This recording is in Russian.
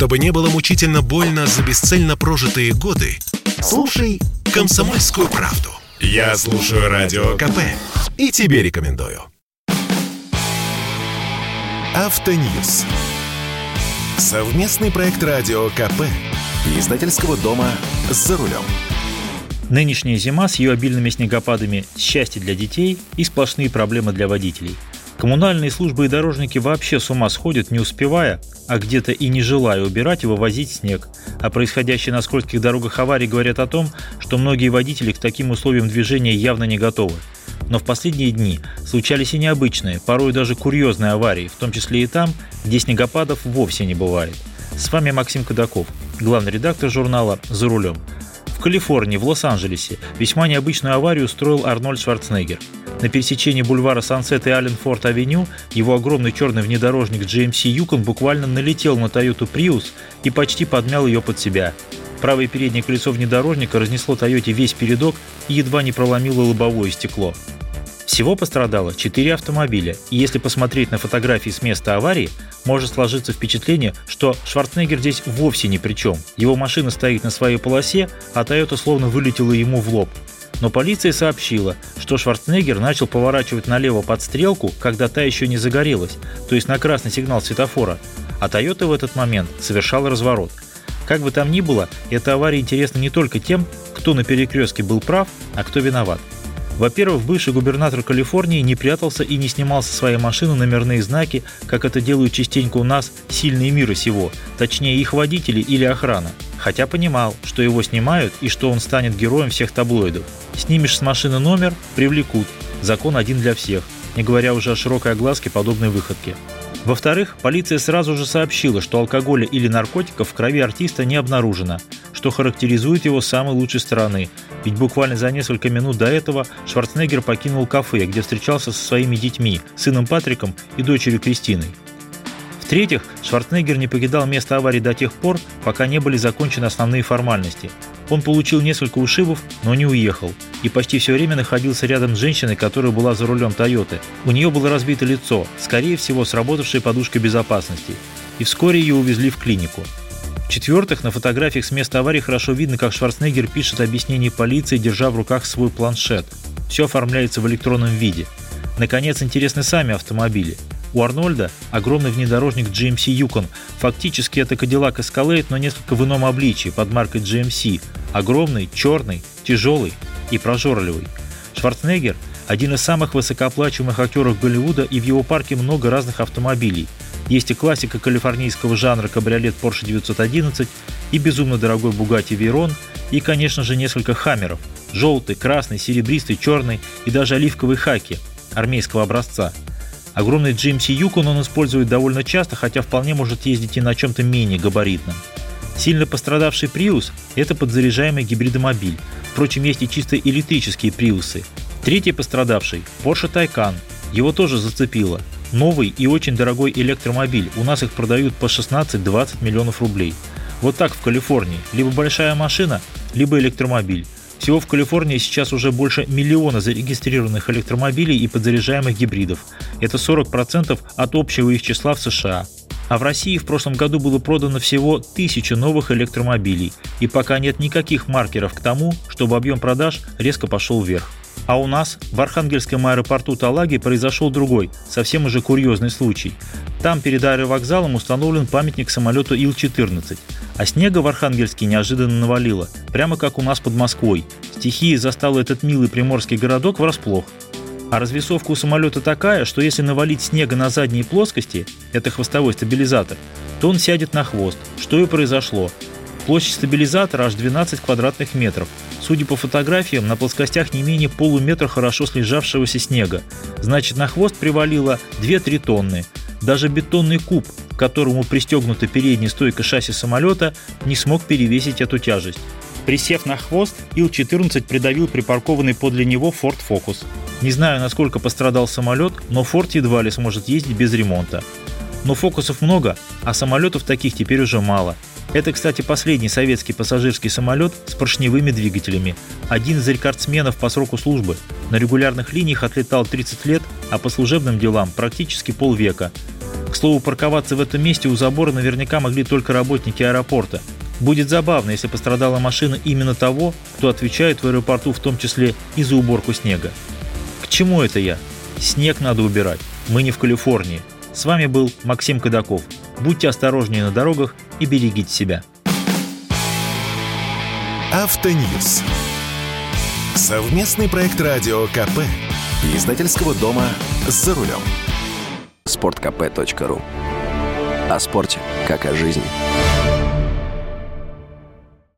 Чтобы не было мучительно больно за бесцельно прожитые годы, слушай «Комсомольскую правду». Я слушаю Радио КП и тебе рекомендую. Автоньюз. Совместный проект Радио КП. Издательского дома «За рулем». Нынешняя зима с ее обильными снегопадами – счастье для детей и сплошные проблемы для водителей. Коммунальные службы и дорожники вообще с ума сходят, не успевая, а где-то и не желая убирать и вывозить снег. А происходящие на скользких дорогах аварии говорят о том, что многие водители к таким условиям движения явно не готовы. Но в последние дни случались и необычные, порой даже курьезные аварии, в том числе и там, где снегопадов вовсе не бывает. С вами Максим Кадаков, главный редактор журнала «За рулем». В Калифорнии, в Лос-Анджелесе, весьма необычную аварию устроил Арнольд Шварценеггер. На пересечении бульвара Сансет и Алленфорд-авеню его огромный черный внедорожник GMC Yukon буквально налетел на Toyota Prius и почти подмял ее под себя. Правое переднее колесо внедорожника разнесло Тойоте весь передок и едва не проломило лобовое стекло. Всего пострадало 4 автомобиля, и если посмотреть на фотографии с места аварии, может сложиться впечатление, что Шварценеггер здесь вовсе ни при чем. Его машина стоит на своей полосе, а Toyota словно вылетела ему в лоб. Но полиция сообщила, что Шварценеггер начал поворачивать налево под стрелку, когда та еще не загорелась, то есть на красный сигнал светофора, а Toyota в этот момент совершала разворот. Как бы там ни было, эта авария интересна не только тем, кто на перекрестке был прав, а кто виноват. Во-первых, бывший губернатор Калифорнии не прятался и не снимал со своей машины номерные знаки, как это делают частенько у нас сильные мира сего, точнее их водители или охрана. Хотя понимал, что его снимают и что он станет героем всех таблоидов. Снимешь с машины номер – привлекут. Закон один для всех, не говоря уже о широкой огласке подобной выходки. Во-вторых, полиция сразу же сообщила, что алкоголя или наркотиков в крови артиста не обнаружено, что характеризует его с самой лучшей стороны, ведь буквально за несколько минут до этого Шварценеггер покинул кафе, где встречался со своими детьми, сыном Патриком и дочерью Кристиной. В-третьих, Шварценеггер не покидал место аварии до тех пор, пока не были закончены основные формальности. Он получил несколько ушибов, но не уехал, и почти все время находился рядом с женщиной, которая была за рулем Тойоты. У нее было разбито лицо, скорее всего, сработавшей подушкой безопасности, и вскоре ее увезли в клинику. В-четвертых, на фотографиях с места аварии хорошо видно, как Шварценеггер пишет объяснение полиции, держа в руках свой планшет. Все оформляется в электронном виде. Наконец, интересны сами автомобили. У Арнольда огромный внедорожник GMC Yukon. Фактически это Cadillac Escalade, но несколько в ином обличии, под маркой GMC. Огромный, черный, тяжелый и прожорливый. Шварценеггер – один из самых высокооплачиваемых актеров Голливуда, и в его парке много разных автомобилей – есть и классика калифорнийского жанра кабриолет Porsche 911, и безумно дорогой Bugatti Veyron, и, конечно же, несколько хаммеров – желтый, красный, серебристый, черный и даже оливковый хаки армейского образца. Огромный GMC Yukon он использует довольно часто, хотя вполне может ездить и на чем-то менее габаритном. Сильно пострадавший Prius – это подзаряжаемый гибридомобиль. Впрочем, есть и чисто электрические Приусы. Третий пострадавший – Porsche Taycan. Его тоже зацепило – Новый и очень дорогой электромобиль. У нас их продают по 16-20 миллионов рублей. Вот так в Калифорнии. Либо большая машина, либо электромобиль. Всего в Калифорнии сейчас уже больше миллиона зарегистрированных электромобилей и подзаряжаемых гибридов. Это 40% от общего их числа в США. А в России в прошлом году было продано всего тысяча новых электромобилей, и пока нет никаких маркеров к тому, чтобы объем продаж резко пошел вверх. А у нас в Архангельском аэропорту Талаги произошел другой, совсем уже курьезный случай. Там перед аэровокзалом установлен памятник самолету Ил-14. А снега в Архангельске неожиданно навалило, прямо как у нас под Москвой. Стихия застала этот милый приморский городок врасплох. А развесовка у самолета такая, что если навалить снега на задней плоскости, это хвостовой стабилизатор, то он сядет на хвост, что и произошло. Площадь стабилизатора аж 12 квадратных метров. Судя по фотографиям, на плоскостях не менее полуметра хорошо слежавшегося снега. Значит, на хвост привалило 2-3 тонны. Даже бетонный куб, к которому пристегнута передняя стойка шасси самолета, не смог перевесить эту тяжесть. Присев на хвост, Ил-14 придавил припаркованный подле него Ford Focus. Не знаю, насколько пострадал самолет, но Ford едва ли сможет ездить без ремонта. Но фокусов много, а самолетов таких теперь уже мало – это, кстати, последний советский пассажирский самолет с поршневыми двигателями. Один из рекордсменов по сроку службы. На регулярных линиях отлетал 30 лет, а по служебным делам практически полвека. К слову, парковаться в этом месте у забора наверняка могли только работники аэропорта. Будет забавно, если пострадала машина именно того, кто отвечает в аэропорту, в том числе и за уборку снега. К чему это я? Снег надо убирать. Мы не в Калифорнии. С вами был Максим Кадаков. Будьте осторожнее на дорогах и берегите себя. Автоньюз. Совместный проект радио КП. Издательского дома «За рулем». sportkp.ru О спорте, как о жизни.